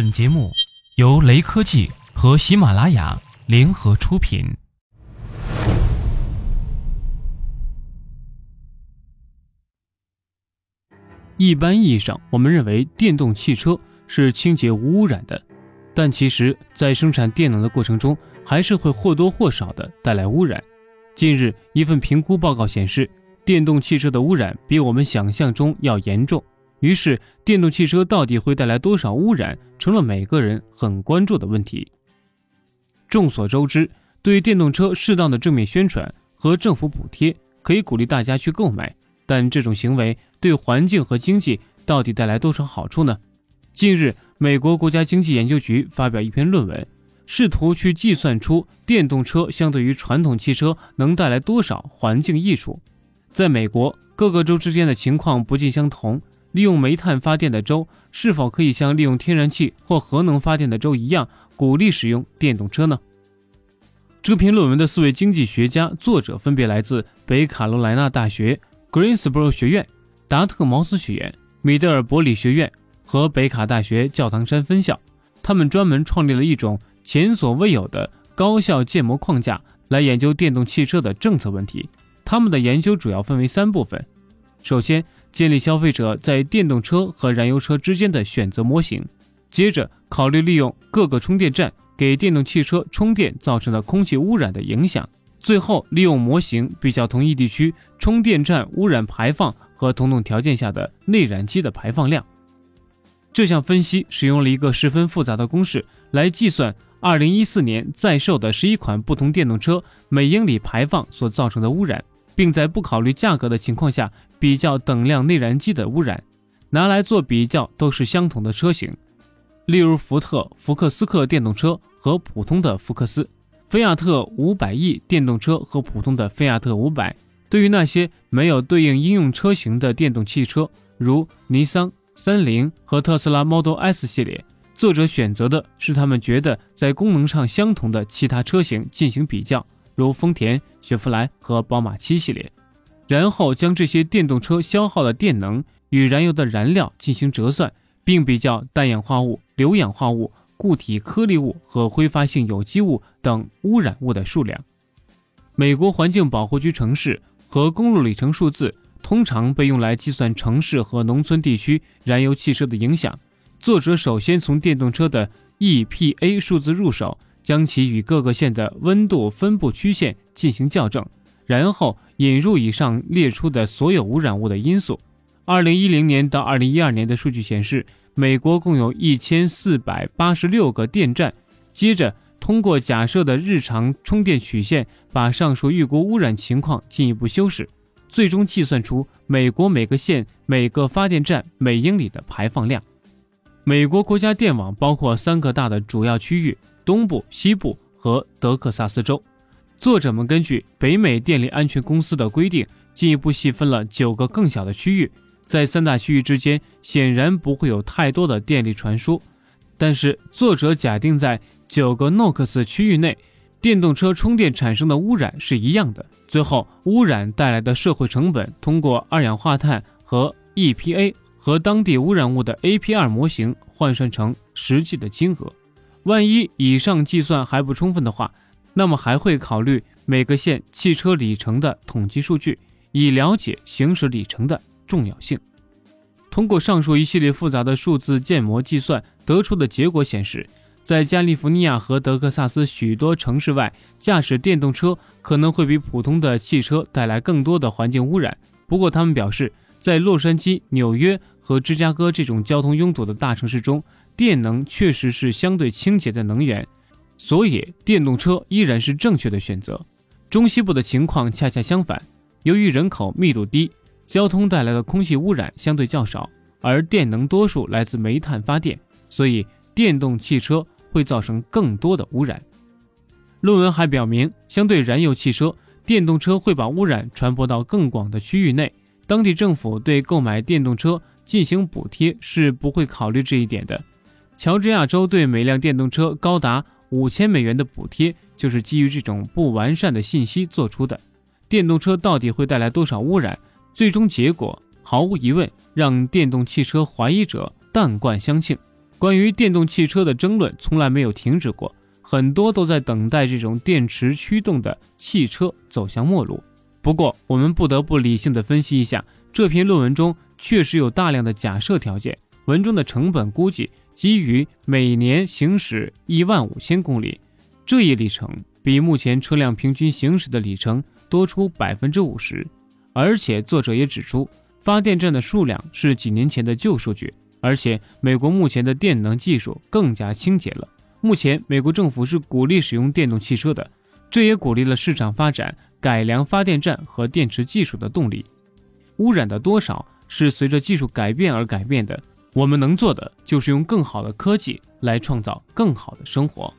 本节目由雷科技和喜马拉雅联合出品。一般意义上，我们认为电动汽车是清洁无污染的，但其实，在生产电能的过程中，还是会或多或少的带来污染。近日，一份评估报告显示，电动汽车的污染比我们想象中要严重。于是，电动汽车到底会带来多少污染，成了每个人很关注的问题。众所周知，对电动车适当的正面宣传和政府补贴，可以鼓励大家去购买。但这种行为对环境和经济到底带来多少好处呢？近日，美国国家经济研究局发表一篇论文，试图去计算出电动车相对于传统汽车能带来多少环境益处。在美国各个州之间的情况不尽相同。利用煤炭发电的州是否可以像利用天然气或核能发电的州一样鼓励使用电动车呢？这篇论文的四位经济学家作者分别来自北卡罗来纳大学 Greensboro 学院、达特茅斯学院、米德尔伯里学院和北卡大学教堂山分校。他们专门创立了一种前所未有的高效建模框架来研究电动汽车的政策问题。他们的研究主要分为三部分。首先，建立消费者在电动车和燃油车之间的选择模型。接着，考虑利用各个充电站给电动汽车充电造成的空气污染的影响。最后，利用模型比较同一地区充电站污染排放和同等条件下的内燃机的排放量。这项分析使用了一个十分复杂的公式来计算2014年在售的十一款不同电动车每英里排放所造成的污染。并在不考虑价格的情况下比较等量内燃机的污染，拿来做比较都是相同的车型，例如福特福克斯克电动车和普通的福克斯，菲亚特五百 E 电动车和普通的菲亚特五百。对于那些没有对应应用车型的电动汽车，如尼桑、三菱和特斯拉 Model S 系列，作者选择的是他们觉得在功能上相同的其他车型进行比较。如丰田、雪佛兰和宝马七系列，然后将这些电动车消耗的电能与燃油的燃料进行折算，并比较氮氧化物、硫氧化物、固体颗粒物和挥发性有机物等污染物的数量。美国环境保护局城市和公路里程数字通常被用来计算城市和农村地区燃油汽车的影响。作者首先从电动车的 EPA 数字入手。将其与各个县的温度分布曲线进行校正，然后引入以上列出的所有污染物的因素。二零一零年到二零一二年的数据显示，美国共有一千四百八十六个电站。接着，通过假设的日常充电曲线，把上述预估污染情况进一步修饰，最终计算出美国每个县每个发电站每英里的排放量。美国国家电网包括三个大的主要区域。东部、西部和德克萨斯州，作者们根据北美电力安全公司的规定，进一步细分了九个更小的区域。在三大区域之间，显然不会有太多的电力传输。但是，作者假定在九个诺克斯区域内，电动车充电产生的污染是一样的。最后，污染带来的社会成本通过二氧化碳和 EPA 和当地污染物的 APR 模型换算成实际的金额。万一以上计算还不充分的话，那么还会考虑每个县汽车里程的统计数据，以了解行驶里程的重要性。通过上述一系列复杂的数字建模计算得出的结果显示，在加利福尼亚和德克萨斯许多城市外，驾驶电动车可能会比普通的汽车带来更多的环境污染。不过，他们表示，在洛杉矶、纽约和芝加哥这种交通拥堵的大城市中。电能确实是相对清洁的能源，所以电动车依然是正确的选择。中西部的情况恰恰相反，由于人口密度低，交通带来的空气污染相对较少，而电能多数来自煤炭发电，所以电动汽车会造成更多的污染。论文还表明，相对燃油汽车，电动车会把污染传播到更广的区域内。当地政府对购买电动车进行补贴是不会考虑这一点的。乔治亚州对每辆电动车高达五千美元的补贴，就是基于这种不完善的信息做出的。电动车到底会带来多少污染？最终结果毫无疑问让电动汽车怀疑者弹冠相庆。关于电动汽车的争论从来没有停止过，很多都在等待这种电池驱动的汽车走向末路。不过，我们不得不理性的分析一下，这篇论文中确实有大量的假设条件。文中的成本估计基于每年行驶一万五千公里，这一里程比目前车辆平均行驶的里程多出百分之五十。而且，作者也指出，发电站的数量是几年前的旧数据。而且，美国目前的电能技术更加清洁了。目前，美国政府是鼓励使用电动汽车的，这也鼓励了市场发展改良发电站和电池技术的动力。污染的多少是随着技术改变而改变的。我们能做的就是用更好的科技来创造更好的生活。